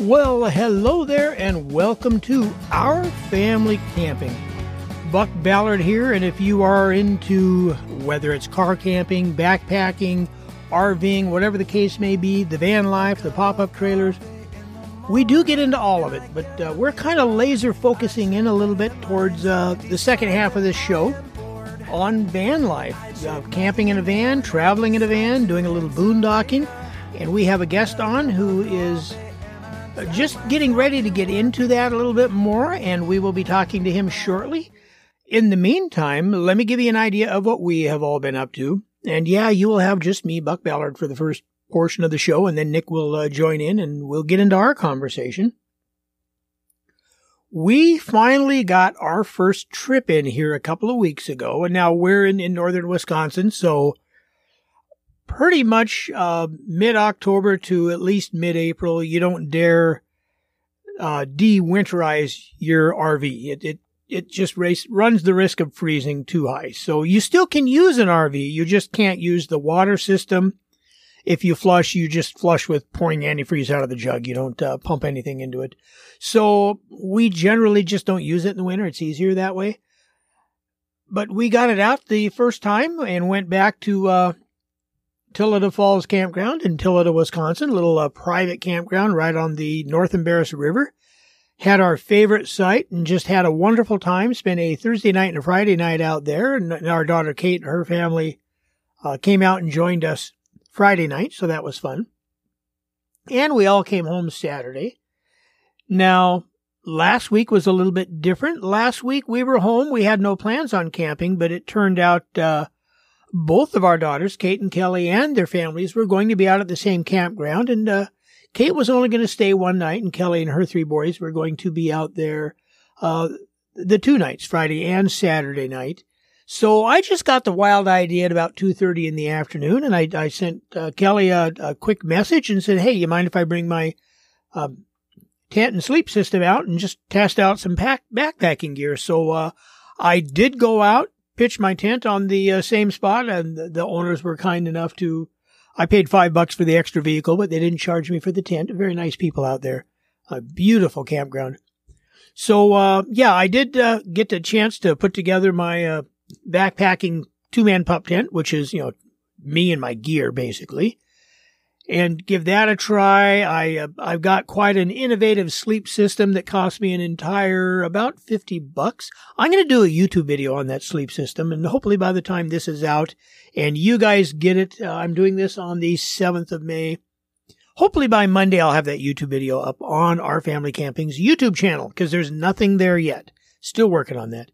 Well, hello there, and welcome to Our Family Camping. Buck Ballard here, and if you are into whether it's car camping, backpacking, RVing, whatever the case may be, the van life, the pop up trailers, we do get into all of it, but uh, we're kind of laser focusing in a little bit towards uh, the second half of this show on van life uh, camping in a van, traveling in a van, doing a little boondocking. And we have a guest on who is just getting ready to get into that a little bit more, and we will be talking to him shortly. In the meantime, let me give you an idea of what we have all been up to. And yeah, you will have just me, Buck Ballard, for the first portion of the show, and then Nick will uh, join in and we'll get into our conversation. We finally got our first trip in here a couple of weeks ago, and now we're in, in northern Wisconsin, so pretty much uh, mid October to at least mid April, you don't dare uh, de-winterize your RV. It it it just race, runs the risk of freezing too high. So you still can use an RV. You just can't use the water system. If you flush, you just flush with pouring antifreeze out of the jug. You don't uh, pump anything into it. So we generally just don't use it in the winter. It's easier that way. But we got it out the first time and went back to uh, Tilleda Falls Campground in Tilleda, Wisconsin, a little uh, private campground right on the North Embarrass River. Had our favorite site and just had a wonderful time. Spent a Thursday night and a Friday night out there. And our daughter Kate and her family uh, came out and joined us Friday night, so that was fun. And we all came home Saturday. Now, last week was a little bit different. Last week we were home. We had no plans on camping, but it turned out uh, both of our daughters, Kate and Kelly, and their families were going to be out at the same campground. And uh, Kate was only going to stay one night, and Kelly and her three boys were going to be out there uh, the two nights, Friday and Saturday night. So I just got the wild idea at about 2.30 in the afternoon, and I, I sent uh, Kelly a, a, quick message and said, hey, you mind if I bring my um, tent and sleep system out and just test out some pack- backpacking gear? So uh, I did go out pitched my tent on the uh, same spot, and the, owners were kind enough to. I paid five bucks for the extra vehicle, but they didn't charge me for the tent. Very nice people out there. A beautiful campground. So uh, yeah, I did uh, get the chance to put together my uh, backpacking two man pup tent, which is you know me and my gear basically and give that a try. I uh, I've got quite an innovative sleep system that cost me an entire about 50 bucks. I'm going to do a YouTube video on that sleep system and hopefully by the time this is out and you guys get it, uh, I'm doing this on the 7th of May. Hopefully by Monday I'll have that YouTube video up on our family camping's YouTube channel because there's nothing there yet. Still working on that.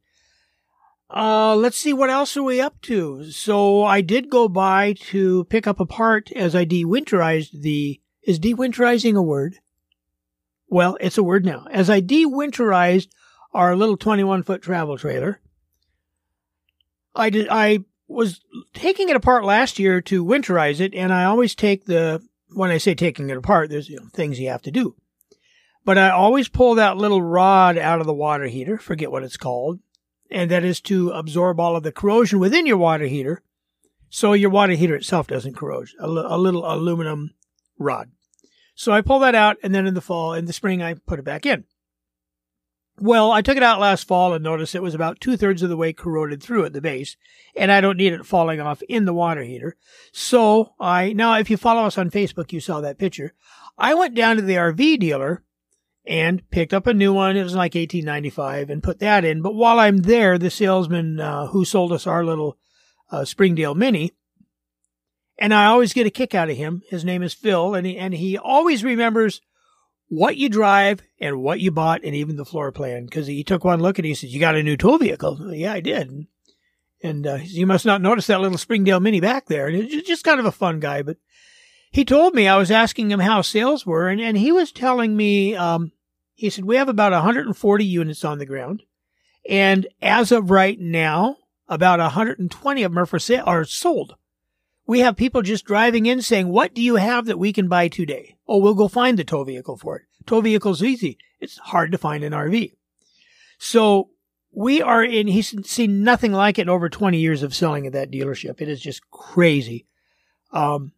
Uh, let's see what else are we up to. So I did go by to pick up a part as I de-winterized the. Is de-winterizing a word? Well, it's a word now. As I de-winterized our little 21 foot travel trailer, I did. I was taking it apart last year to winterize it, and I always take the. When I say taking it apart, there's you know, things you have to do. But I always pull that little rod out of the water heater. Forget what it's called and that is to absorb all of the corrosion within your water heater so your water heater itself doesn't corrode, a, l- a little aluminum rod. So I pull that out, and then in the fall, in the spring, I put it back in. Well, I took it out last fall and noticed it was about two thirds of the way corroded through at the base, and I don't need it falling off in the water heater. So I, now if you follow us on Facebook, you saw that picture. I went down to the RV dealer and picked up a new one. It was like 1895 and put that in. But while I'm there, the salesman uh, who sold us our little uh, Springdale Mini, and I always get a kick out of him. His name is Phil, and he, and he always remembers what you drive and what you bought and even the floor plan because he took one look and he said, "You got a new tool vehicle?" Yeah, I did. And, uh, you must not notice that little Springdale Mini back there. And it's just kind of a fun guy, but he told me I was asking him how sales were, and, and he was telling me, um, he said, we have about 140 units on the ground. And as of right now, about 120 of them are for sale, are sold. We have people just driving in saying, what do you have that we can buy today? Oh, we'll go find the tow vehicle for it. Tow vehicle's easy. It's hard to find an RV. So we are in, he's seen nothing like it in over 20 years of selling at that dealership. It is just crazy. Um,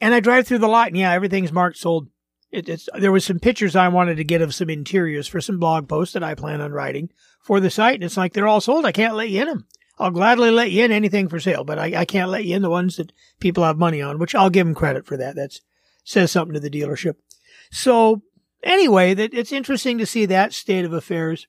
and I drive through the lot and yeah, everything's marked sold. It, it's there was some pictures I wanted to get of some interiors for some blog posts that I plan on writing for the site. And it's like they're all sold. I can't let you in them. I'll gladly let you in anything for sale, but I, I can't let you in the ones that people have money on, which I'll give them credit for that. That says something to the dealership. So anyway, that it's interesting to see that state of affairs.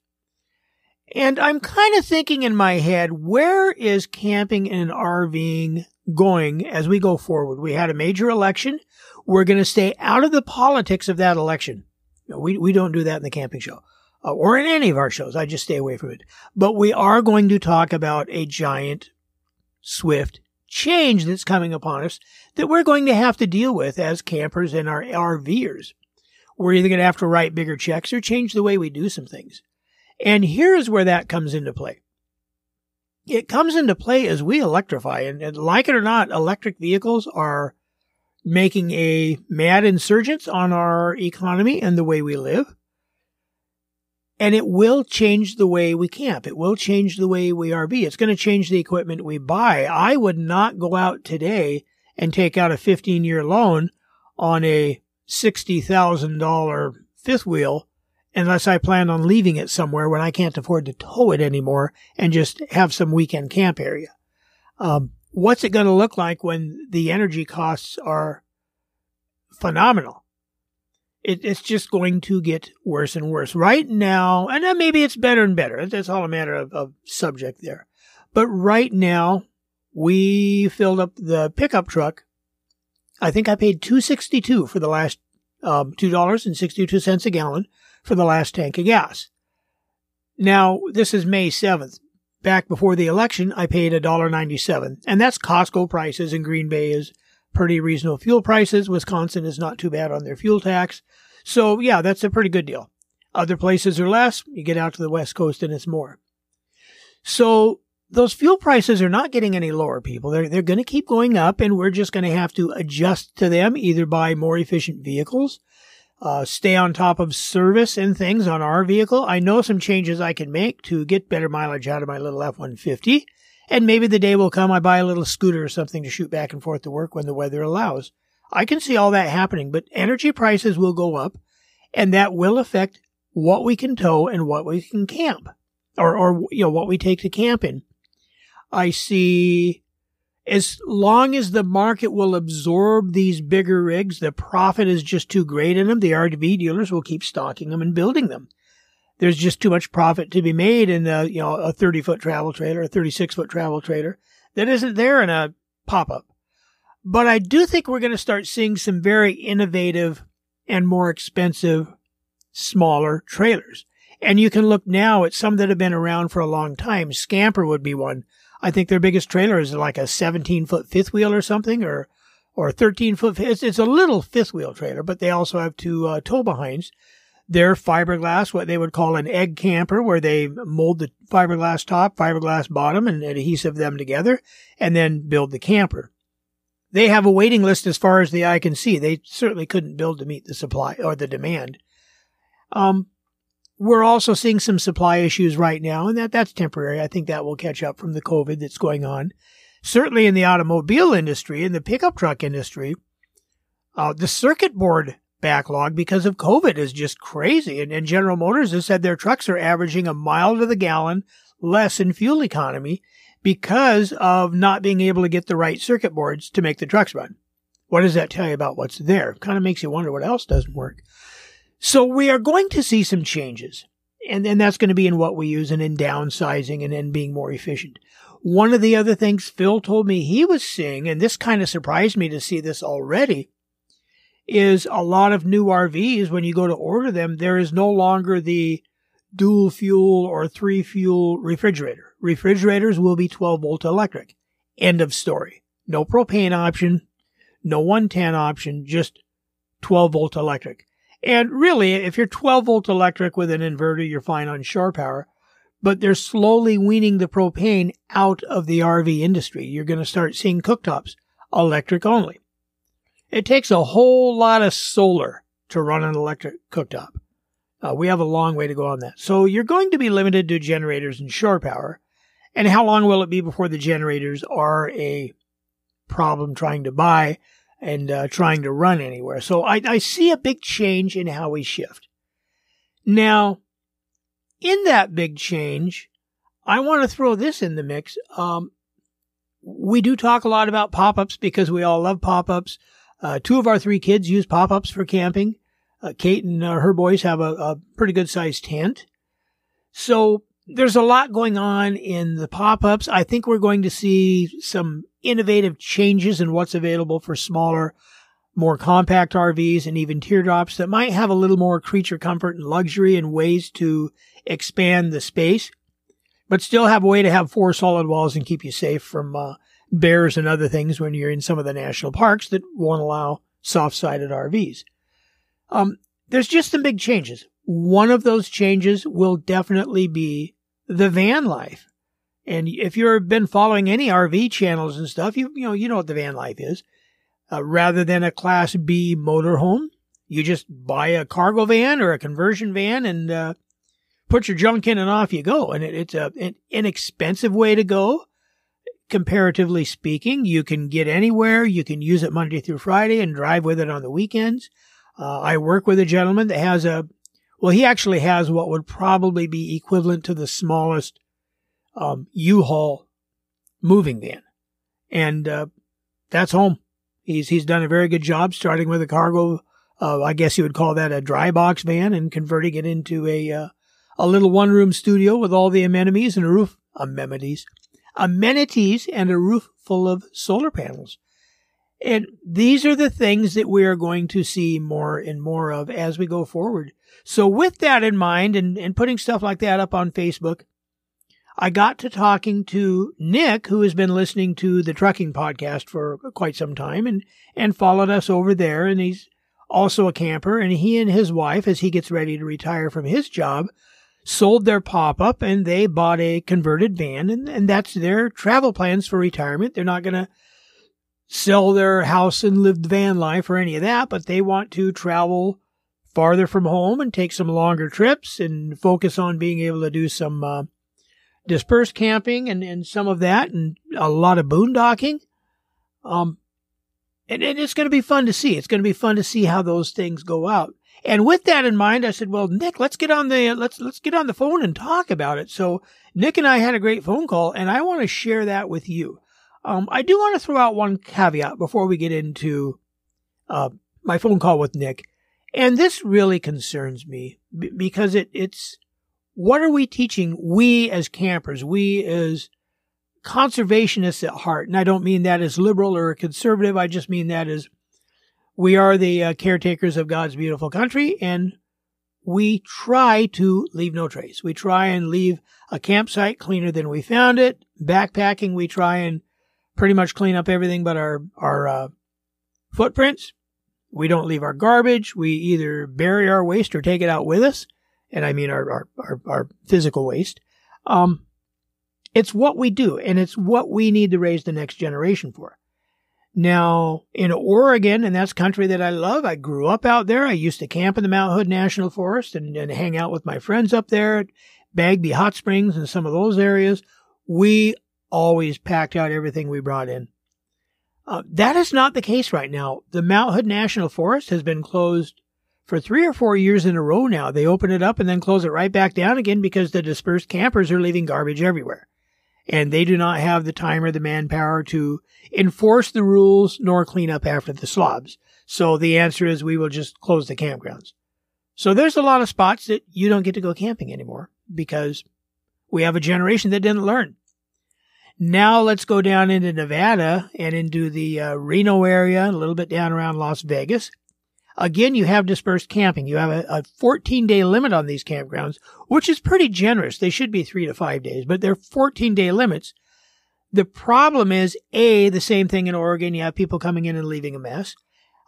And I'm kind of thinking in my head, where is camping and RVing going as we go forward? We had a major election. We're going to stay out of the politics of that election. we, we don't do that in the camping show uh, or in any of our shows. I just stay away from it. But we are going to talk about a giant, swift change that's coming upon us that we're going to have to deal with as campers and our RVers. We're either going to have to write bigger checks or change the way we do some things. And here's where that comes into play. It comes into play as we electrify, and, and like it or not, electric vehicles are making a mad insurgence on our economy and the way we live. And it will change the way we camp. It will change the way we RV. It's going to change the equipment we buy. I would not go out today and take out a 15 year loan on a $60,000 fifth wheel unless I plan on leaving it somewhere when I can't afford to tow it anymore and just have some weekend camp area. Um, what's it going to look like when the energy costs are phenomenal? it, it's just going to get worse and worse. Right now, and then maybe it's better and better. That's all a matter of, of subject there. But right now, we filled up the pickup truck. I think I paid two sixty two for the last um, two dollars and sixty two cents a gallon for the last tank of gas. Now this is May seventh. Back before the election, I paid a dollar ninety seven, and that's Costco prices. And Green Bay is pretty reasonable fuel prices. Wisconsin is not too bad on their fuel tax. So yeah, that's a pretty good deal. Other places are less. You get out to the West Coast and it's more. So those fuel prices are not getting any lower, people. They're, they're going to keep going up and we're just going to have to adjust to them, either buy more efficient vehicles, uh, stay on top of service and things on our vehicle. I know some changes I can make to get better mileage out of my little F-150. And maybe the day will come I buy a little scooter or something to shoot back and forth to work when the weather allows. I can see all that happening, but energy prices will go up and that will affect what we can tow and what we can camp or, or, you know, what we take to camping. I see as long as the market will absorb these bigger rigs, the profit is just too great in them. The RV dealers will keep stocking them and building them. There's just too much profit to be made in a, you know, a 30 foot travel trailer, a 36 foot travel trailer that isn't there in a pop up. But I do think we're going to start seeing some very innovative and more expensive smaller trailers. And you can look now at some that have been around for a long time. Scamper would be one. I think their biggest trailer is like a 17 foot fifth wheel or something, or or 13 foot. It's, it's a little fifth wheel trailer, but they also have two uh, tow behinds. They're fiberglass, what they would call an egg camper, where they mold the fiberglass top, fiberglass bottom, and adhesive them together, and then build the camper they have a waiting list as far as the eye can see. They certainly couldn't build to meet the supply or the demand. Um, we're also seeing some supply issues right now, and that that's temporary. I think that will catch up from the COVID that's going on. Certainly in the automobile industry, in the pickup truck industry, uh, the circuit board backlog because of COVID is just crazy. And, and General Motors has said their trucks are averaging a mile to the gallon less in fuel economy because of not being able to get the right circuit boards to make the trucks run. What does that tell you about what's there? Kind of makes you wonder what else doesn't work. So we are going to see some changes. And then that's going to be in what we use and in downsizing and in being more efficient. One of the other things Phil told me he was seeing, and this kind of surprised me to see this already, is a lot of new RVs, when you go to order them, there is no longer the dual fuel or three fuel refrigerator refrigerators will be 12 volt electric. End of story. No propane option, no 110 option, just 12 volt electric. And really, if you're 12 volt electric with an inverter, you're fine on shore power. But they're slowly weaning the propane out of the RV industry. You're going to start seeing cooktops electric only. It takes a whole lot of solar to run an electric cooktop. Uh, we have a long way to go on that. So you're going to be limited to generators and shore power. And how long will it be before the generators are a problem trying to buy and uh, trying to run anywhere. So I, I see a big change in how we shift. Now, in that big change, I want to throw this in the mix. Um, we do talk a lot about pop-ups because we all love pop-ups. Uh, two of our three kids use pop-ups for camping. Uh, Kate and uh, her boys have a, a pretty good sized tent. So there's a lot going on in the pop-ups. I think we're going to see some innovative changes in what's available for smaller, more compact RVs and even teardrops that might have a little more creature comfort and luxury and ways to expand the space, but still have a way to have four solid walls and keep you safe from uh, bears and other things when you're in some of the national parks that won't allow soft-sided RVs. Um, there's just some big changes. One of those changes will definitely be the van life. And if you've been following any RV channels and stuff, you, you know, you know what the van life is. Uh, rather than a class B motorhome, you just buy a cargo van or a conversion van and, uh, put your junk in and off you go. And it, it's a, an inexpensive way to go. Comparatively speaking, you can get anywhere. You can use it Monday through Friday and drive with it on the weekends. Uh, I work with a gentleman that has a, well, he actually has what would probably be equivalent to the smallest um, U-Haul moving van, and uh, that's home. He's he's done a very good job starting with a cargo. Uh, I guess you would call that a dry box van, and converting it into a uh, a little one room studio with all the amenities and a roof amenities, amenities and a roof full of solar panels. And these are the things that we are going to see more and more of as we go forward. So with that in mind and, and putting stuff like that up on Facebook, I got to talking to Nick, who has been listening to the trucking podcast for quite some time and, and followed us over there. And he's also a camper. And he and his wife, as he gets ready to retire from his job, sold their pop up and they bought a converted van. And, and that's their travel plans for retirement. They're not going to sell their house and live the van life or any of that, but they want to travel farther from home and take some longer trips and focus on being able to do some uh, dispersed camping and, and some of that and a lot of boondocking. Um, and, and it's going to be fun to see. It's going to be fun to see how those things go out. And with that in mind, I said, "Well, Nick, let's get on the let's let's get on the phone and talk about it." So Nick and I had a great phone call, and I want to share that with you. Um, I do want to throw out one caveat before we get into uh, my phone call with Nick, and this really concerns me because it, it's what are we teaching? We as campers, we as conservationists at heart, and I don't mean that as liberal or conservative. I just mean that as we are the uh, caretakers of God's beautiful country, and we try to leave no trace. We try and leave a campsite cleaner than we found it. Backpacking, we try and pretty much clean up everything but our our uh, footprints. We don't leave our garbage. We either bury our waste or take it out with us, and I mean our our our, our physical waste. Um, it's what we do, and it's what we need to raise the next generation for. Now, in Oregon, and that's country that I love, I grew up out there. I used to camp in the Mount Hood National Forest and, and hang out with my friends up there at Bagby Hot Springs and some of those areas. We always packed out everything we brought in. Uh, that is not the case right now. The Mount Hood National Forest has been closed for three or four years in a row now. They open it up and then close it right back down again because the dispersed campers are leaving garbage everywhere. And they do not have the time or the manpower to enforce the rules nor clean up after the slobs. So the answer is we will just close the campgrounds. So there's a lot of spots that you don't get to go camping anymore because we have a generation that didn't learn. Now let's go down into Nevada and into the uh, Reno area, a little bit down around Las Vegas. Again, you have dispersed camping. You have a, a 14 day limit on these campgrounds, which is pretty generous. They should be three to five days, but they're 14 day limits. The problem is, A, the same thing in Oregon. You have people coming in and leaving a mess.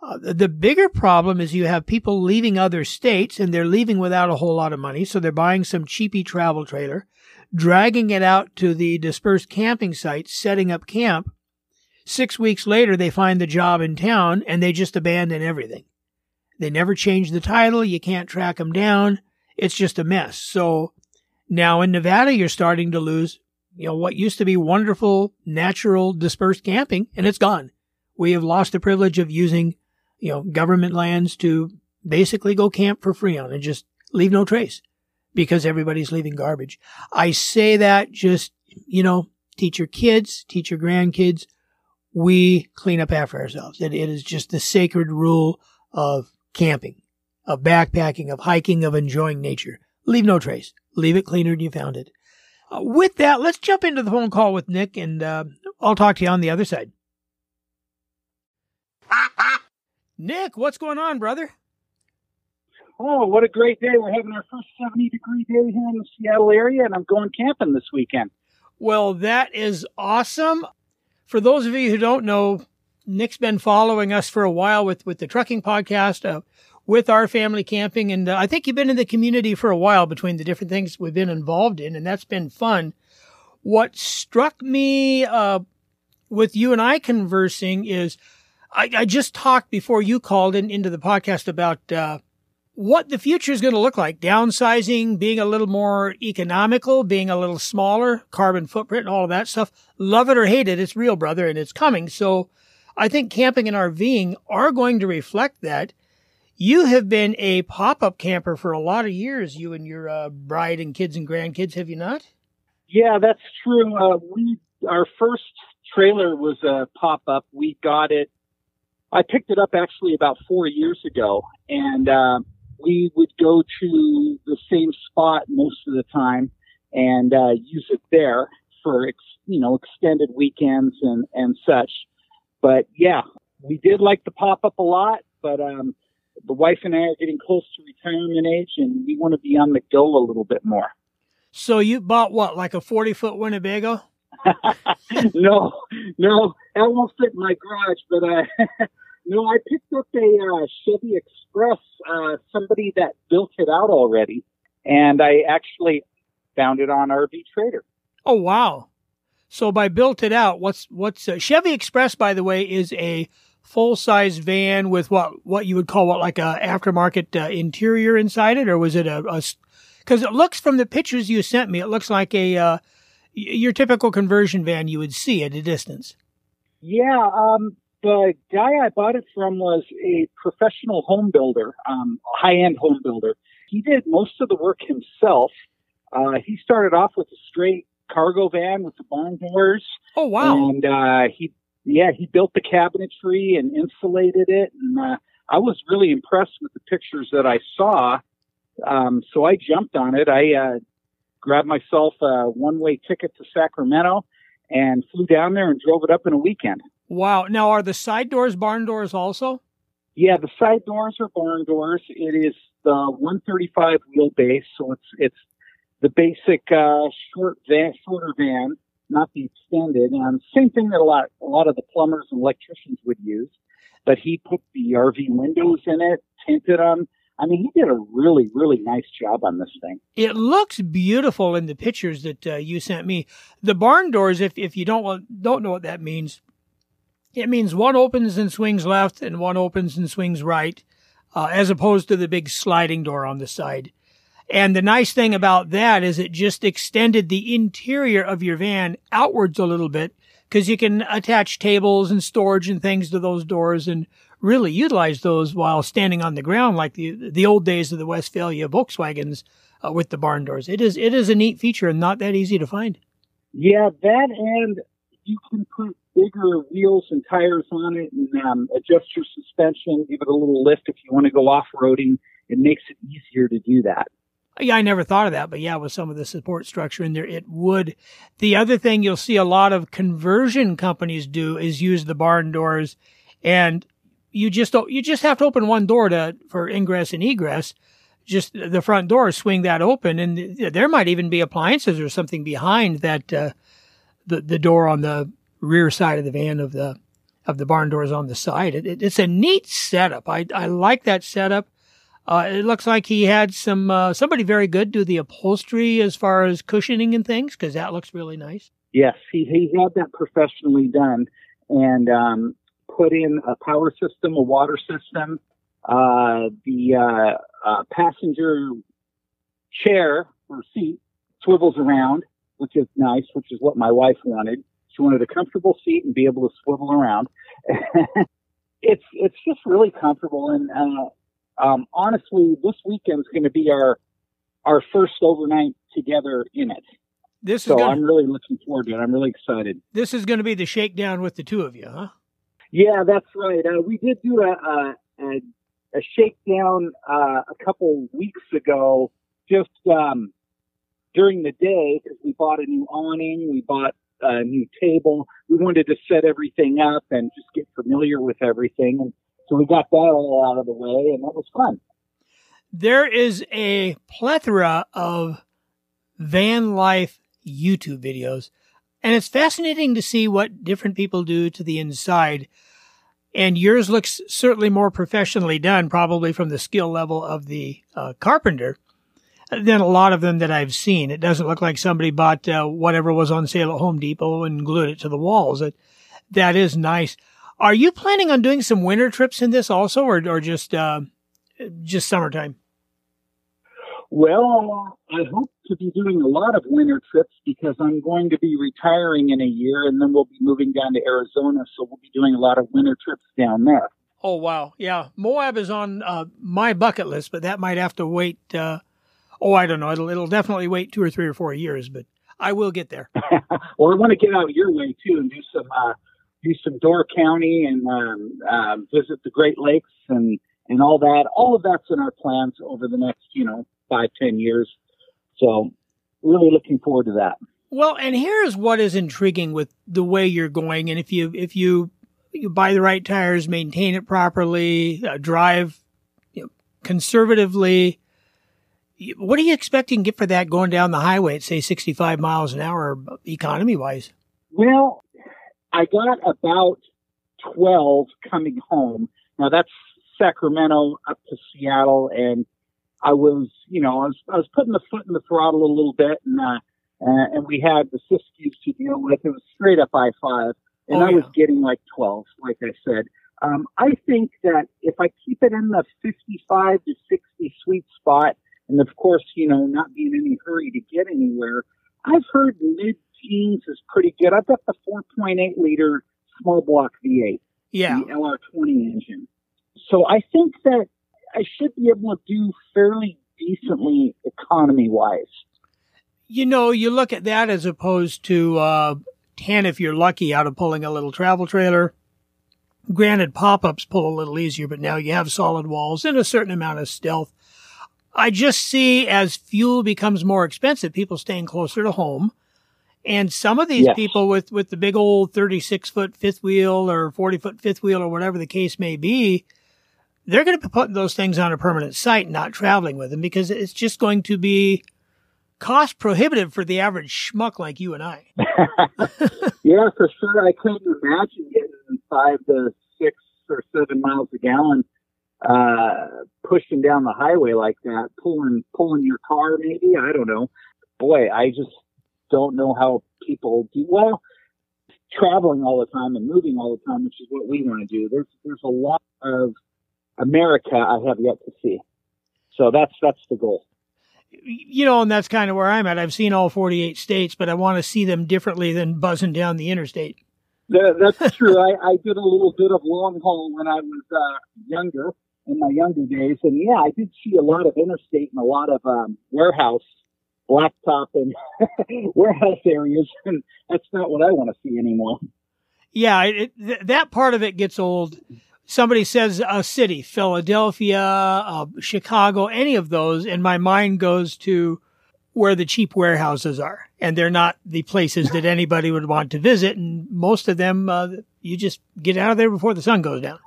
Uh, the bigger problem is you have people leaving other states and they're leaving without a whole lot of money. So they're buying some cheapy travel trailer dragging it out to the dispersed camping sites, setting up camp. Six weeks later, they find the job in town and they just abandon everything. They never change the title. You can't track them down. It's just a mess. So now in Nevada, you're starting to lose, you know, what used to be wonderful, natural, dispersed camping and it's gone. We have lost the privilege of using, you know, government lands to basically go camp for free on and just leave no trace because everybody's leaving garbage. I say that just, you know, teach your kids, teach your grandkids. We clean up after ourselves. It, it is just the sacred rule of camping, of backpacking, of hiking, of enjoying nature. Leave no trace. Leave it cleaner than you found it. Uh, with that, let's jump into the phone call with Nick, and uh, I'll talk to you on the other side. Nick, what's going on, brother? Oh, what a great day. We're having our first 70 degree day here in the Seattle area, and I'm going camping this weekend. Well, that is awesome. For those of you who don't know, Nick's been following us for a while with, with the trucking podcast, uh, with our family camping. And uh, I think you've been in the community for a while between the different things we've been involved in, and that's been fun. What struck me uh, with you and I conversing is I, I, just talked before you called in, into the podcast about uh, what the future is going to look like. Downsizing, being a little more economical, being a little smaller, carbon footprint, and all of that stuff. Love it or hate it, it's real, brother, and it's coming. So I think camping and RVing are going to reflect that. You have been a pop up camper for a lot of years, you and your uh, bride and kids and grandkids, have you not? Yeah, that's true. Uh, we Our first trailer was a pop up. We got it. I picked it up actually about four years ago, and uh, we would go to the same spot most of the time and uh, use it there for ex- you know extended weekends and and such. But yeah, we did like the pop up a lot, but um, the wife and I are getting close to retirement age, and we want to be on the go a little bit more. So you bought what, like a forty foot Winnebago? no, no, that won't fit in my garage. But uh, no, I picked up a uh, Chevy Express. Uh, somebody that built it out already, and I actually found it on RV Trader. Oh wow! So by built it out, what's what's uh, Chevy Express? By the way, is a full size van with what what you would call what like a aftermarket uh, interior inside it, or was it a? Because it looks from the pictures you sent me, it looks like a uh, your typical conversion van you would see at a distance. Yeah, um, the guy I bought it from was a professional home builder, um, high end home builder. He did most of the work himself. Uh, he started off with a straight cargo van with the barn doors. Oh wow! And uh, he, yeah, he built the cabinetry and insulated it, and uh, I was really impressed with the pictures that I saw. Um, so I jumped on it. I uh, grabbed myself a one-way ticket to Sacramento and flew down there and drove it up in a weekend. Wow! Now, are the side doors barn doors also? Yeah, the side doors are barn doors. It is the 135 wheelbase, so it's it's the basic uh, short van, shorter van, not the extended. Same thing that a lot a lot of the plumbers and electricians would use. But he put the RV windows in it, tinted them. I mean, he did a really, really nice job on this thing. It looks beautiful in the pictures that uh, you sent me. The barn doors, if if you don't don't know what that means, it means one opens and swings left, and one opens and swings right, uh, as opposed to the big sliding door on the side. And the nice thing about that is it just extended the interior of your van outwards a little bit because you can attach tables and storage and things to those doors and really utilize those while standing on the ground like the the old days of the Westfalia Volkswagens uh, with the barn doors. It is it is a neat feature and not that easy to find. Yeah, that and you can put bigger wheels and tires on it and um, adjust your suspension, give it a little lift if you want to go off roading. It makes it easier to do that. Yeah, I never thought of that, but yeah, with some of the support structure in there, it would. The other thing you'll see a lot of conversion companies do is use the barn doors, and you just don't, you just have to open one door to for ingress and egress. Just the front door, swing that open, and there might even be appliances or something behind that uh, the the door on the rear side of the van of the of the barn doors on the side. It, it, it's a neat setup. I I like that setup. Uh, it looks like he had some uh, somebody very good do the upholstery as far as cushioning and things because that looks really nice. Yes, he he had that professionally done and um, put in a power system, a water system, uh, the uh, uh, passenger chair or seat swivels around, which is nice, which is what my wife wanted. She wanted a comfortable seat and be able to swivel around. it's it's just really comfortable, and uh, um, honestly, this weekend's going to be our our first overnight together in it. This is So gonna, I'm really looking forward to it. I'm really excited. this is going to be the shakedown with the two of you, huh? Yeah, that's right. Uh, we did do a a, a, a shakedown uh, a couple weeks ago, just um, during the day because we bought a new awning, we bought a new table. We wanted to set everything up and just get familiar with everything, and so we got that all out of the way, and that was fun. There is a plethora of van life YouTube videos, and it's fascinating to see what different people do to the inside. And yours looks certainly more professionally done, probably from the skill level of the uh, carpenter, than a lot of them that I've seen. It doesn't look like somebody bought uh, whatever was on sale at Home Depot and glued it to the walls. It, that is nice. Are you planning on doing some winter trips in this also, or or just uh, just summertime? Well, I hope to be doing a lot of winter trips because I'm going to be retiring in a year, and then we'll be moving down to Arizona, so we'll be doing a lot of winter trips down there. Oh wow, yeah. Moab is on uh, my bucket list, but that might have to wait. Uh, oh, I don't know. It'll it'll definitely wait two or three or four years, but I will get there. well, I want to get out of your way too and do some uh, do some Door County and um, uh, visit the Great Lakes and and all that. All of that's in our plans over the next you know five ten years. So really looking forward to that. Well, and here's what is intriguing with the way you're going, and if you if you you buy the right tires, maintain it properly, uh, drive you know, conservatively. What are you expecting to get for that going down the highway at say 65 miles an hour, economy wise? Well, I got about 12 coming home. Now that's Sacramento up to Seattle and I was, you know, I was, I was putting the foot in the throttle a little bit and, uh, uh, and we had the Siskiyous to deal with. It was straight up I-5 and Oh, I was getting like 12, like I said. Um, I think that if I keep it in the 55 to 60 sweet spot, and of course, you know, not be in any hurry to get anywhere, I've heard mid teens is pretty good. I've got the 4.8 liter small block V8, Yeah. the LR20 engine. So I think that I should be able to do fairly decently economy wise. you know, you look at that as opposed to uh, 10 if you're lucky out of pulling a little travel trailer. Granted, pop ups pull a little easier, but now you have solid walls and a certain amount of stealth. I just see as fuel becomes more expensive, people staying closer to home. And some of these Yes. people with, with the big old 36 foot fifth wheel or 40 foot fifth wheel or whatever the case may be, they're going to be putting those things on a permanent site, and not traveling with them because it's just going to be cost prohibitive for the average schmuck like you and I. yeah, for sure. I couldn't imagine getting five to six or seven miles a gallon uh pushing down the highway like that, pulling pulling your car maybe. I don't know. Boy, I just don't know how people do well traveling all the time and moving all the time, which is what we want to do. There's there's a lot of America I have yet to see. So that's that's the goal. You know, and that's kind of where I'm at. I've seen all 48 states, but I want to see them differently than buzzing down the interstate. That, that's true. I, I did a little bit of long haul when I was uh, younger, in my younger days, and yeah, I did see a lot of interstate and a lot of um, warehouse, blacktop, and warehouse areas, and that's not what I want to see anymore. Yeah, it, th- that part of it gets old. Somebody says a city, Philadelphia, uh, Chicago, any of those, and my mind goes to where the cheap warehouses are. And they're not the places that anybody would want to visit. And most of them, uh, you just get out of there before the sun goes down.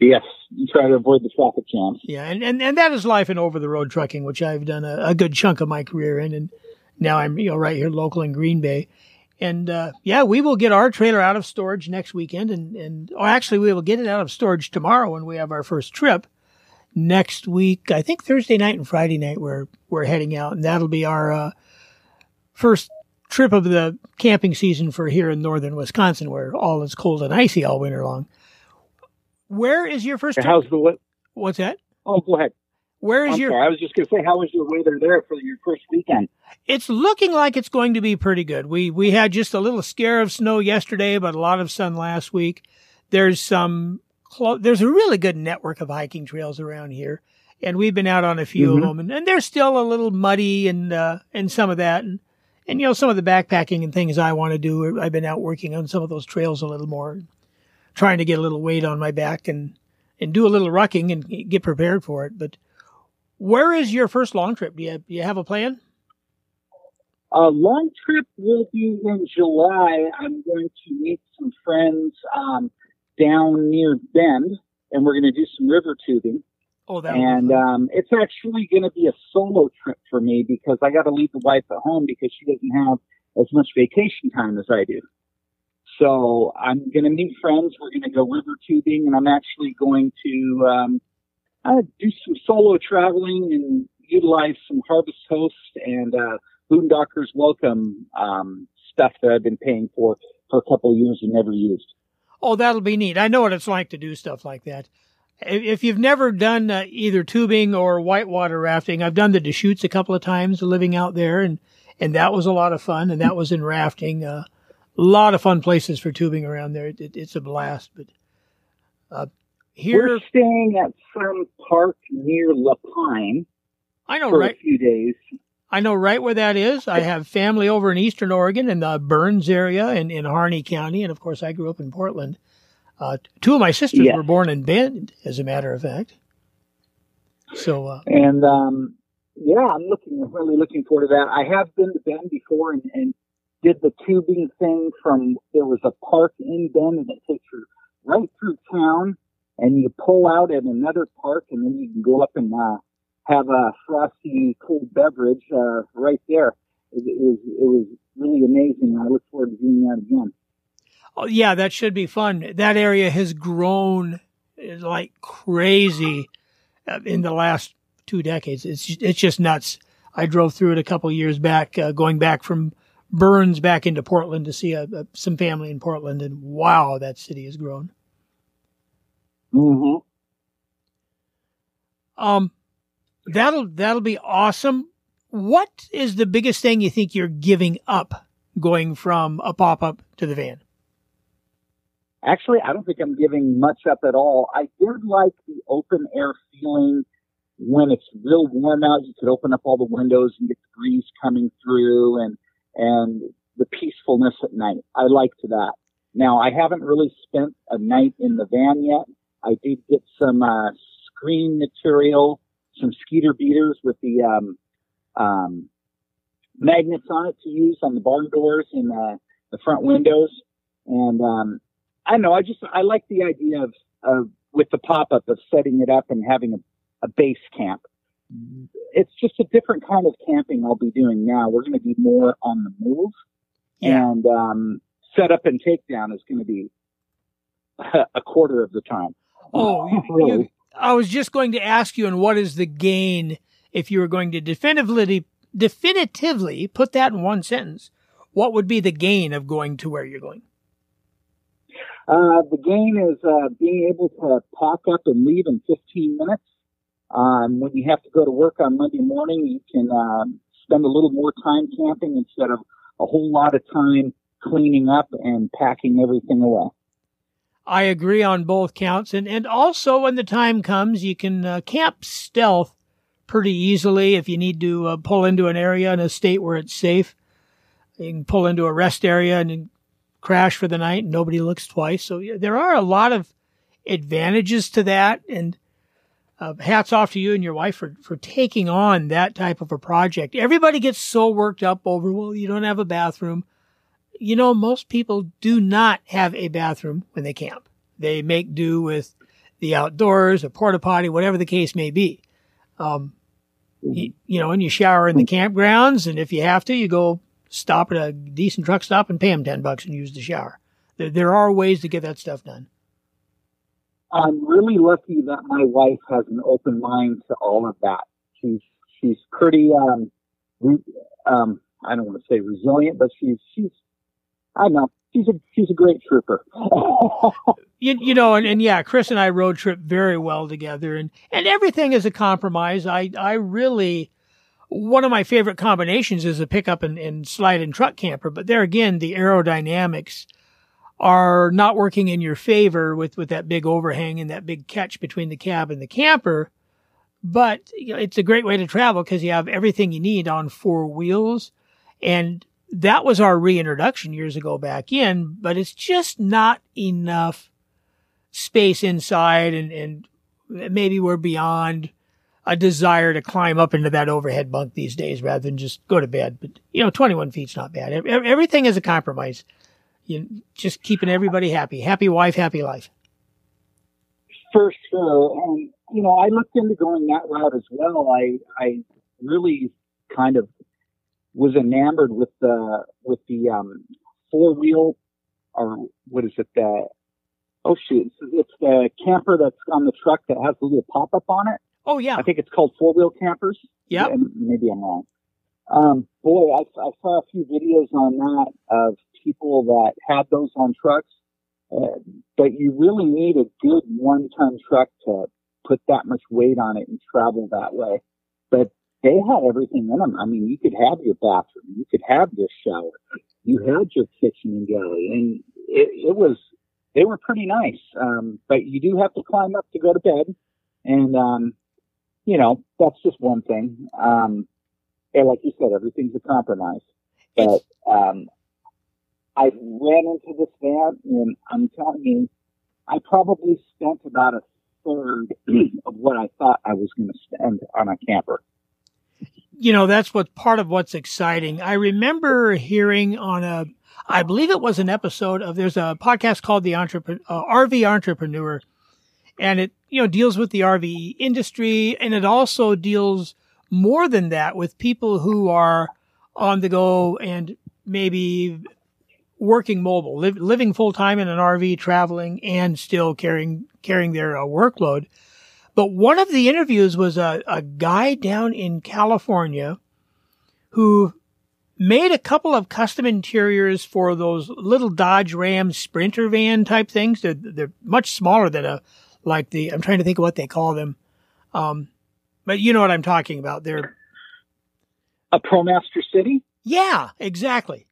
Yes, you try to avoid the traffic jams. Yeah, and, and, and that is life in over the road trucking, which I've done a, a good chunk of my career in, and now I'm you know right here local in Green Bay, and uh, yeah, we will get our trailer out of storage next weekend, and and or actually we will get it out of storage tomorrow when we have our first trip. Next week, I think Thursday night and Friday night we're we're heading out, and that'll be our uh, first trip of the camping season for here in northern Wisconsin, where all is cold and icy all winter long. Where is your first? How's the what? What's that? Oh, go ahead. Where is I'm your? sorry, I was just going to say, how was your weather there for your first weekend? It's looking like it's going to be pretty good. We we had just a little scare of snow yesterday, but a lot of sun last week. There's some clo- there's a really good network of hiking trails around here, and we've been out on a few Mhm. of them, and, and they're still a little muddy and uh, and some of that, and and you know some of the backpacking and things I want to do. I've been out working on some of those trails a little more, trying to get a little weight on my back and and do a little rucking and get prepared for it. But where is your first long trip? Do you do you have a plan? A long trip will be in July. I'm going to meet some friends um, down near Bend, and we're going to do some river tubing. Oh, that and um, it's actually going to be a solo trip for me because I got to leave the wife at home because she doesn't have as much vacation time as I do. So I'm going to meet friends. We're going to go river tubing, and I'm actually going to um, uh, do some solo traveling and utilize some Harvest Host and uh, Boondockers Welcome um, stuff that I've been paying for for a couple of years and never used. Oh, that'll be neat. I know what it's like to do stuff like that. If you've never done uh, either tubing or whitewater rafting, I've done the Deschutes a couple of times living out there, and and that was a lot of fun. And that was in rafting. Uh, a lot of fun places for tubing around there. It, it's a blast. But uh, here, We're staying at some park near La Pine I know for right. a few days. I know right where that is. I have family over in Eastern Oregon in the Burns area in, in Harney County. And of course, I grew up in Portland. Uh, two of my sisters Yes. were born in Bend, as a matter of fact. So, uh, And um, yeah, I'm looking really looking forward to that. I have been to Bend before and, and did the tubing thing from there was a park in Bend and it takes you right through town and you pull out at another park and then you can go up and uh, have a frosty cold beverage uh, right there. It, it was it was really amazing. I look forward to doing that again. Oh, yeah, that should be fun. That area has grown uh, like crazy uh, in the last two decades. It's it's just nuts. I drove through it a couple years back, uh, going back from Burns back into Portland to see a, a, some family in Portland, and wow, that city has grown. Mm-hmm. Um, that'll that'll be awesome. What is the biggest thing you think you're giving up going from a pop up to the van? Actually, I don't think I'm giving much up at all. I did like the open air feeling when it's real warm out. You could open up all the windows and get the breeze coming through and, and the peacefulness at night. I liked that. Now, I haven't really spent a night in the van yet. I did get some, uh, screen material, some skeeter beaters with the, um, um, magnets on it to use on the barn doors and, uh, the front windows. And, um, I know. I just I like the idea of of with the pop up of setting it up and having a, a base camp. It's just a different kind of camping I'll be doing now. We're going to be more on the move, Yeah. and um, set up and takedown is going to be a quarter of the time. Oh, really? you, I was just going to ask you, and what is the gain if you were going to definitively definitively put that in one sentence? What would be the gain of going to where you're going? Uh, the gain is uh, being able to pack up and leave in 15 minutes. Um, when you have to go to work on Monday morning, you can um, spend a little more time camping instead of a whole lot of time cleaning up and packing everything away. I agree on both counts, and and also when the time comes, you can uh, camp stealth pretty easily if you need to uh, pull into an area in a state where it's safe. You can pull into a rest area and crash for the night, and nobody looks twice. So yeah, there are a lot of advantages to that, and uh, hats off to you and your wife for for taking on that type of a project. Everybody gets so worked up over, well, you don't have a bathroom you know, most people do not have a bathroom when they camp. They make do with the outdoors, a porta potty, whatever the case may be. Um, you, you know, and you shower in the campgrounds, and if you have to, you go stop at a decent truck stop and pay them ten bucks and use the shower. There, there are ways to get that stuff done. I'm really lucky that my wife has an open mind to all of that. She's she's pretty um, re- um I don't want to say resilient, but she's she's I don't know he's a he's a great trooper. you, you know, and, and yeah, Chris and I road trip very well together, and and everything is a compromise. I I really one of my favorite combinations is a pickup and, and slide and truck camper, but there again, the aerodynamics are not working in your favor with with that big overhang and that big catch between the cab and the camper. But you know, it's a great way to travel because you have everything you need on four wheels. And that was our reintroduction years ago back in, but it's just not enough space inside and, and maybe we're beyond a desire to climb up into that overhead bunk these days rather than just go to bed. But, you know, 21 feet's not bad. Everything is a compromise. You just keeping everybody happy. Happy wife, happy life. For sure. And, you know, I looked into going that route as well. I, I really kind of was enamored with the with the um, four wheel or what is it? The oh shoot, it's the camper that's on the truck that has the little pop up on it. Oh yeah, I think it's called four wheel campers. Yeah, maybe I'm wrong. Um, boy, I, I saw a few videos on that of people that had those on trucks, uh, but you really need a good one ton truck to put that much weight on it and travel that way. But they had everything in them. I mean, you could have your bathroom, you could have your shower, you had your kitchen and galley, and it, it was they were pretty nice. Um, but you do have to climb up to go to bed, and um, you know that's just one thing. Um, and like you said, everything's a compromise. But um, I ran into this van, and I'm telling you, I probably spent about a third of what I thought I was going to spend on a camper you know, that's what part of what's exciting. I remember hearing on a, I believe it was an episode of, there's a podcast called the Entrepreneur, uh, RV Entrepreneur, and it, you know, deals with the RV industry and it also deals more than that with people who are on the go and maybe working mobile, living full time in an RV, traveling and still carrying, carrying their uh, workload. But one of the interviews was a, a guy down in California who made a couple of custom interiors for those little Dodge Ram Sprinter van type things. They're, they're much smaller than a, like the, I'm trying to think of what they call them. Um, but you know what I'm talking about. They're a ProMaster City. Yeah, exactly.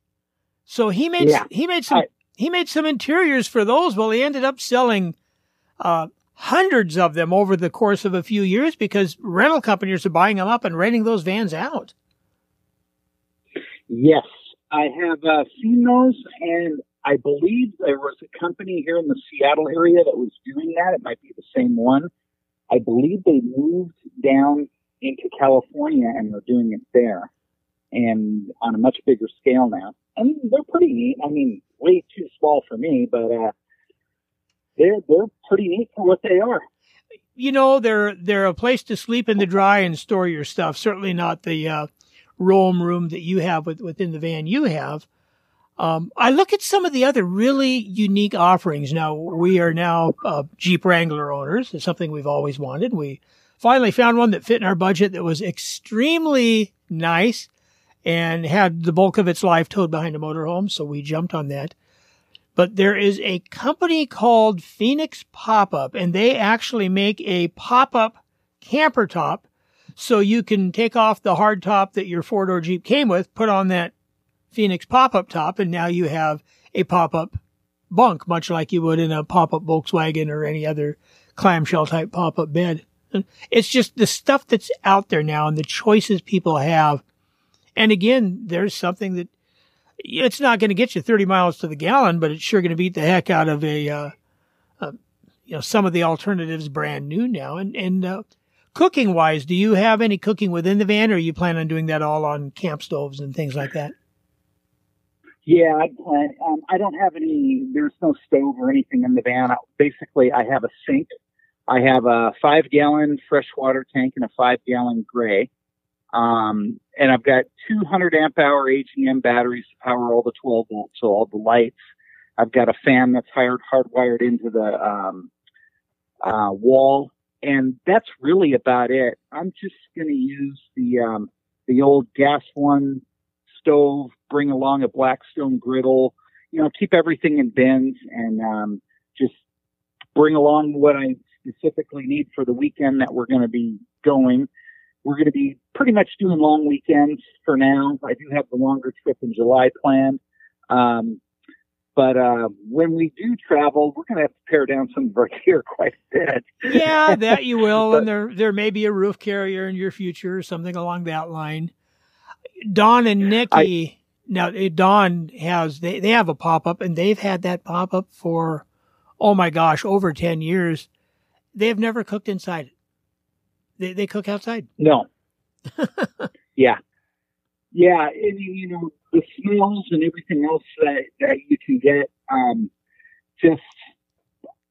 So he made, yeah. he made some, I, he made some interiors for those. Well, he ended up selling, uh, hundreds of them over the course of a few years because rental companies are buying them up and renting those vans out. Yes, I have uh, seen those, and I believe there was a company here in the Seattle area that was doing that. It might be the same one. I believe they moved down into California and they're doing it there and on a much bigger scale now. And they're pretty neat. I mean, way too small for me, but uh, they're they're pretty neat for what they are. You know, they're they're a place to sleep in the dry and store your stuff. Certainly not the uh, roam room that you have with, within the van you have. Um, I look at some of the other really unique offerings. Now we are now uh, Jeep Wrangler owners. It's something we've always wanted. We finally found one that fit in our budget that was extremely nice and had the bulk of its life towed behind a motorhome. So we jumped on that but there is a company called Phoenix Pop Up, and they actually make a pop up camper top. So you can take off the hard top that your four door Jeep came with, put on that Phoenix pop up top, and now you have a pop up bunk, much like you would in a pop up Volkswagen or any other clamshell type pop up bed. It's just the stuff that's out there now and the choices people have. And again, there's something that it's not going to get you 30 miles to the gallon, but it's sure going to beat the heck out of a, uh, uh, you know, some of the alternatives brand new now. And, and, uh, cooking wise, do you have any cooking within the van or you plan on doing that all on camp stoves and things like that? Yeah, I plan. Um, I don't have any. There's no stove or anything in the van. I, Basically, I have a sink. I have a five gallon freshwater tank and a five gallon gray. Um, and I've got 200 amp hour AGM batteries to power all the 12 volts, so all the lights. I've got a fan that's hard, hardwired into the um, uh, wall, and that's really about it. I'm just going to use the um, the old gas one stove, bring along a Blackstone griddle, you know, keep everything in bins and um, just bring along what I specifically need for the weekend that we're going to be going. We're going to be pretty much doing long weekends for now. I do have the longer trip in July planned. Um, but uh, when we do travel, we're going to have to pare down some of our gear quite a bit. yeah, that you will, but, and there there may be a roof carrier in your future, or something along that line. Don and Nikki, I, now Don has they they have a pop up, and they've had that pop up for oh my gosh, over ten years. They have never cooked inside. They they cook outside. No. yeah, yeah, and you know the smells and everything else that that you can get. Um, just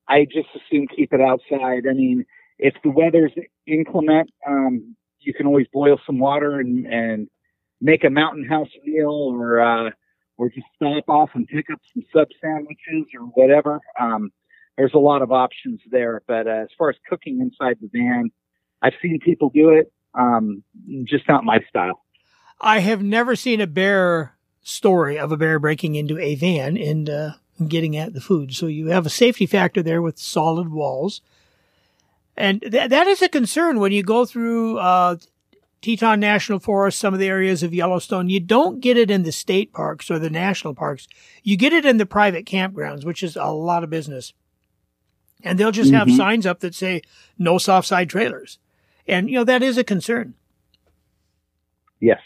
I just assume keep it outside. I mean, if the weather's inclement, um, you can always boil some water and and make a mountain house meal or uh, or just stop off and pick up some sub sandwiches or whatever. Um, there's a lot of options there. But uh, as far as cooking inside the van, I've seen people do it. Um, just not my style. I have never seen a bear story of a bear breaking into a van and uh, getting at the food. So you have a safety factor there with solid walls. And th- that is a concern when you go through uh, Teton National Forest, some of the areas of Yellowstone. You don't get it in the state parks or the national parks. You get it in the private campgrounds, which is a lot of business. And they'll just mm-hmm. have signs up that say no soft side trailers. And, you know, that is a concern. Yes.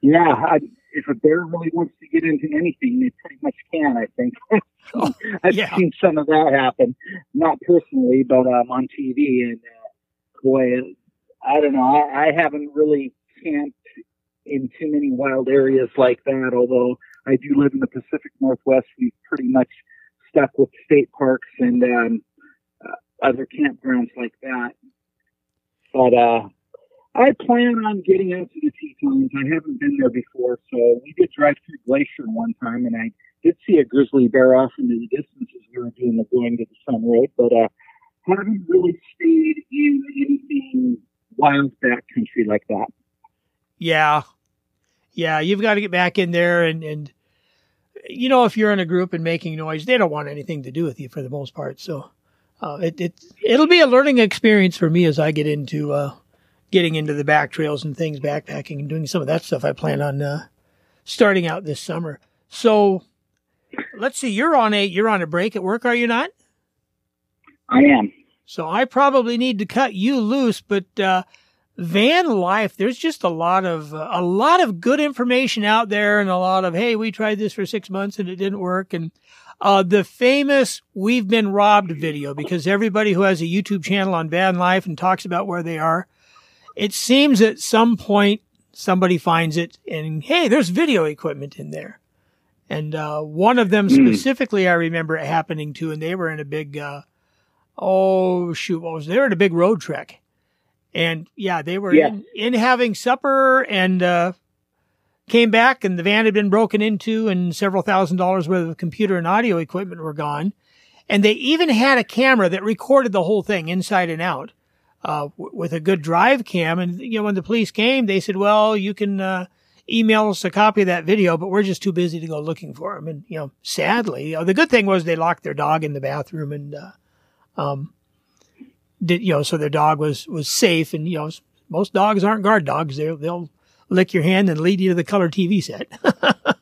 Yeah. I, if a bear really wants to get into anything, they pretty much can, I think. oh, I've yeah. seen some of that happen. Not personally, but um, on TV. And uh, boy, I don't know. I, I haven't really camped in too many wild areas like that. Although I do live in the Pacific Northwest, we pretty much stuck with state parks and um, uh, other campgrounds like that. But uh, I plan on getting out to the Tetons. I haven't been there before, so we did drive through Glacier one time, and I did see a grizzly bear off into the distance as we were doing the going to the sun road. But uh, haven't really stayed in anything wild backcountry like that. Yeah. Yeah, you've got to get back in there and, and you know, if you're in a group and making noise, they don't want anything to do with you for the most part. So uh, it, it it'll be a learning experience for me as I get into uh, getting into the back trails and things, backpacking and doing some of that stuff. I plan on uh, starting out this summer. So let's see, you're on a you're on a break at work, are you not? I am. So I probably need to cut you loose, but uh, van life, there's just a lot of uh, a lot of good information out there, and a lot of hey, we tried this for six months and it didn't work, and uh, the famous "We've Been Robbed" video because everybody who has a YouTube channel on van life and talks about where they are, it seems at some point somebody finds it, and hey, there's video equipment in there. And uh, one of them hmm. specifically, I remember it happening to, and they were in a big uh, oh shoot, what was they were in a big Roadtrek, and yeah, they were yeah. in, in, having supper and uh, came back, and the van had been broken into, and several thousand dollars worth of computer and audio equipment were gone, and they even had a camera that recorded the whole thing inside and out. Uh, w- with a good drive cam, and you know when the police came, they said, "Well, you can uh, email us a copy of that video, but we're just too busy to go looking for them." And you know, sadly, you know, the good thing was they locked their dog in the bathroom and uh, um, did, you know, so their dog was, was safe. And, you know, most dogs aren't guard dogs. They'll, they'll lick your hand and lead you to the color TV set.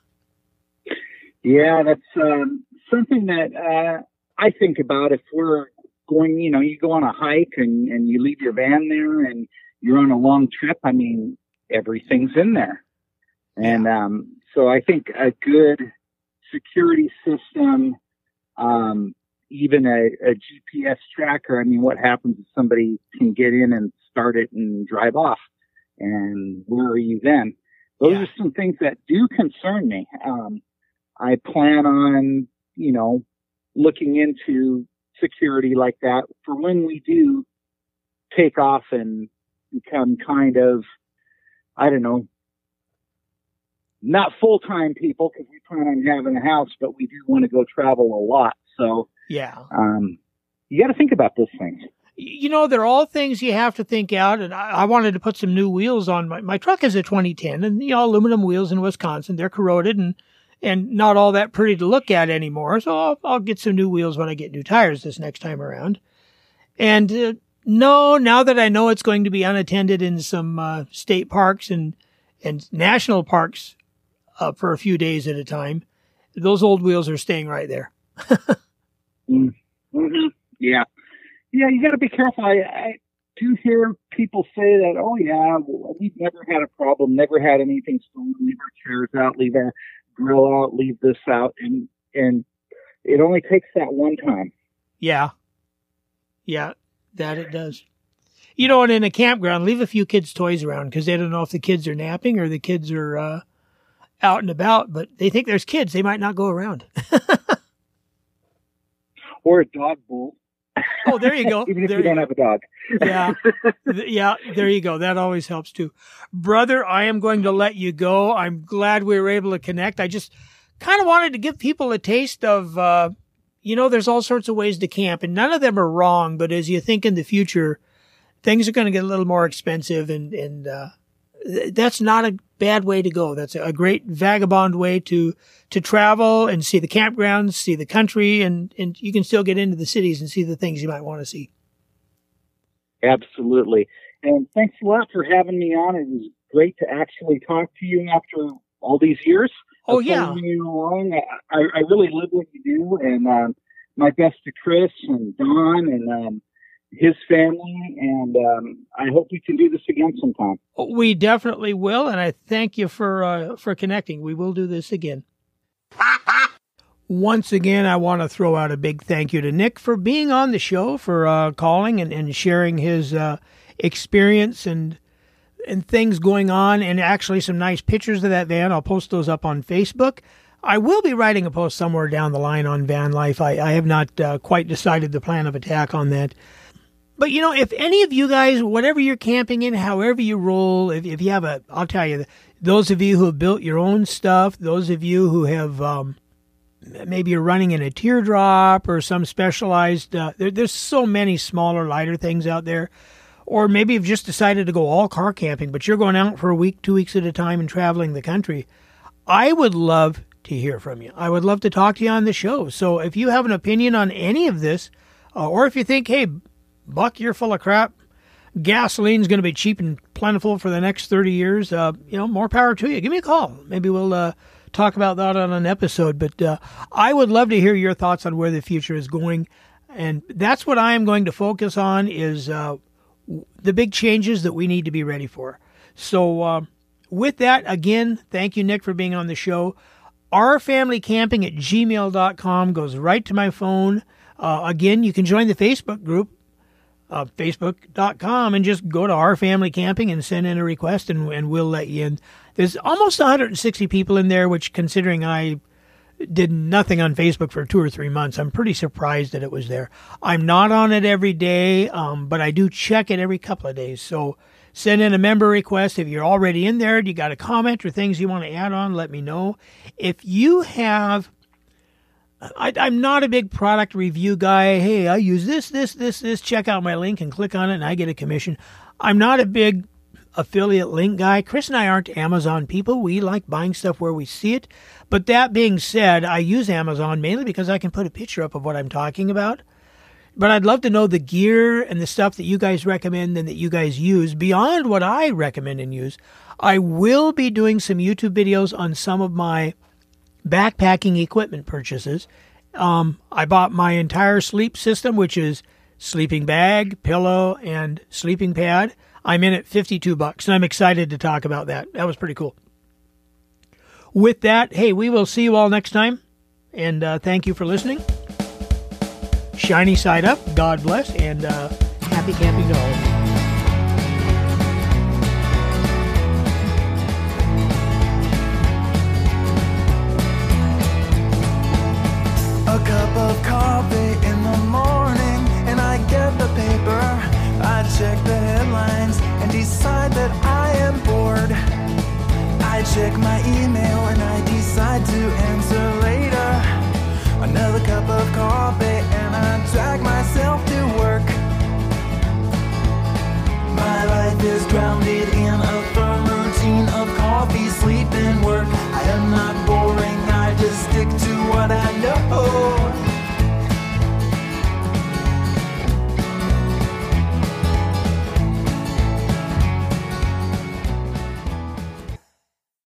yeah, that's um, something that uh, I think about if we're going, you know, you go on a hike and, and you leave your van there and you're on a long trip. I mean, everything's in there. And um, so I think a good security system, um, even a, a, GPS tracker, I mean, what happens if somebody can get in and start it and drive off? And where are you then? Those yeah. are some things that do concern me. Um, I plan on, you know, looking into security like that for when we do take off and become kind of, I don't know, not full time people because we plan on having a house, but we do want to go travel a lot. So yeah. Um, you got to think about those things. You know, they're all things you have to think out. And I, I, wanted to put some new wheels on my, my truck is a 2010 and, you know, aluminum wheels in Wisconsin. They're corroded and and not all that pretty to look at anymore. So I'll, I'll get some new wheels when I get new tires this next time around. And uh, no, now that I know it's going to be unattended in some uh, state parks and and national parks uh, for a few days at a time, those old wheels are staying right there. mm-hmm. Yeah, yeah, you got to be careful. I, I do hear people say that. Oh yeah, we've never had a problem, never had anything stolen. Leave our chairs out, leave our grill out, leave this out, and and it only takes that one time. Yeah, yeah, that it does. You know, and in a campground, leave a few kids' toys around because they don't know if the kids are napping or the kids are uh, out and about, but they think there's kids. They might not go around. or a dog bowl. Oh, there you go. Even if there you don't have a dog. yeah. Yeah. There you go. That always helps too. Brother, I am going to let you go. I'm glad we were able to connect. I just kind of wanted to give people a taste of, uh, you know, there's all sorts of ways to camp and none of them are wrong. But as you think in the future, things are going to get a little more expensive and, and, uh, that's not a bad way to go. That's a great vagabond way to, to travel and see the campgrounds, see the country, and, and you can still get into the cities and see the things you might want to see. Absolutely. And thanks a lot for having me on. It was great to actually talk to you after all these years. Oh, yeah. You along. I, I really love what you do. And um, my best to Chris and Don and um, his family, and um, I hope we can do this again sometime. We definitely will, and I thank you for uh, for connecting. We will do this again. Once again, I want to throw out a big thank you to Nick for being on the show, for uh, calling and, and sharing his uh, experience and and things going on, and actually some nice pictures of that van. I'll post those up on Facebook. I will be writing a post somewhere down the line on van life. I, I have not uh, quite decided the plan of attack on that. But you know, if any of you guys, whatever you're camping in, however you roll, if, if you have a, I'll tell you, those of you who have built your own stuff, those of you who have, um, maybe you're running in a teardrop or some specialized, uh, there, there's so many smaller, lighter things out there. Or maybe you've just decided to go all car camping, but you're going out for a week, two weeks at a time and traveling the country. I would love to hear from you. I would love to talk to you on the show. So if you have an opinion on any of this, uh, or if you think, hey, Buck, you're full of crap. Gasoline's going to be cheap and plentiful for the next 30 years. Uh, you know, more power to you. Give me a call. Maybe we'll uh, talk about that on an episode. But uh, I would love to hear your thoughts on where the future is going. And that's what I am going to focus on is uh, the big changes that we need to be ready for. So uh, with that, again, thank you, Nick, for being on the show. Ourfamilycamping at gmail.com goes right to my phone. Uh, again, you can join the Facebook group uh, facebook.com and just go to our family camping and send in a request and, and we'll let you in. There's almost 160 people in there, which considering I did nothing on Facebook for two or three months, I'm pretty surprised that it was there. I'm not on it every day, um, but I do check it every couple of days. So send in a member request. If you're already in there, you got a comment or things you want to add on, let me know. If you have I, am not a big product review guy. Hey, I use this, this, this, this. Check out my link and click on it, and I get a commission. I'm not a big affiliate link guy. Chris and I aren't Amazon people. We like buying stuff where we see it. But that being said, I use Amazon mainly because I can put a picture up of what I'm talking about. But I'd love to know the gear and the stuff that you guys recommend and that you guys use beyond what I recommend and use. I will be doing some YouTube videos on some of my backpacking equipment purchases. Um, I bought my entire sleep system, which is sleeping bag, pillow, and sleeping pad. I'm in at 52 bucks, and I'm excited to talk about that. That was pretty cool. With that, hey, we will see you all next time, and uh, thank you for listening. Shiny side up, God bless, and uh, happy camping to all cup of coffee in the morning and I get the paper. I check the headlines and decide that I am bored. I check my email and I decide to answer later. Another cup of coffee and I drag myself to work. My life is drowning. what I know.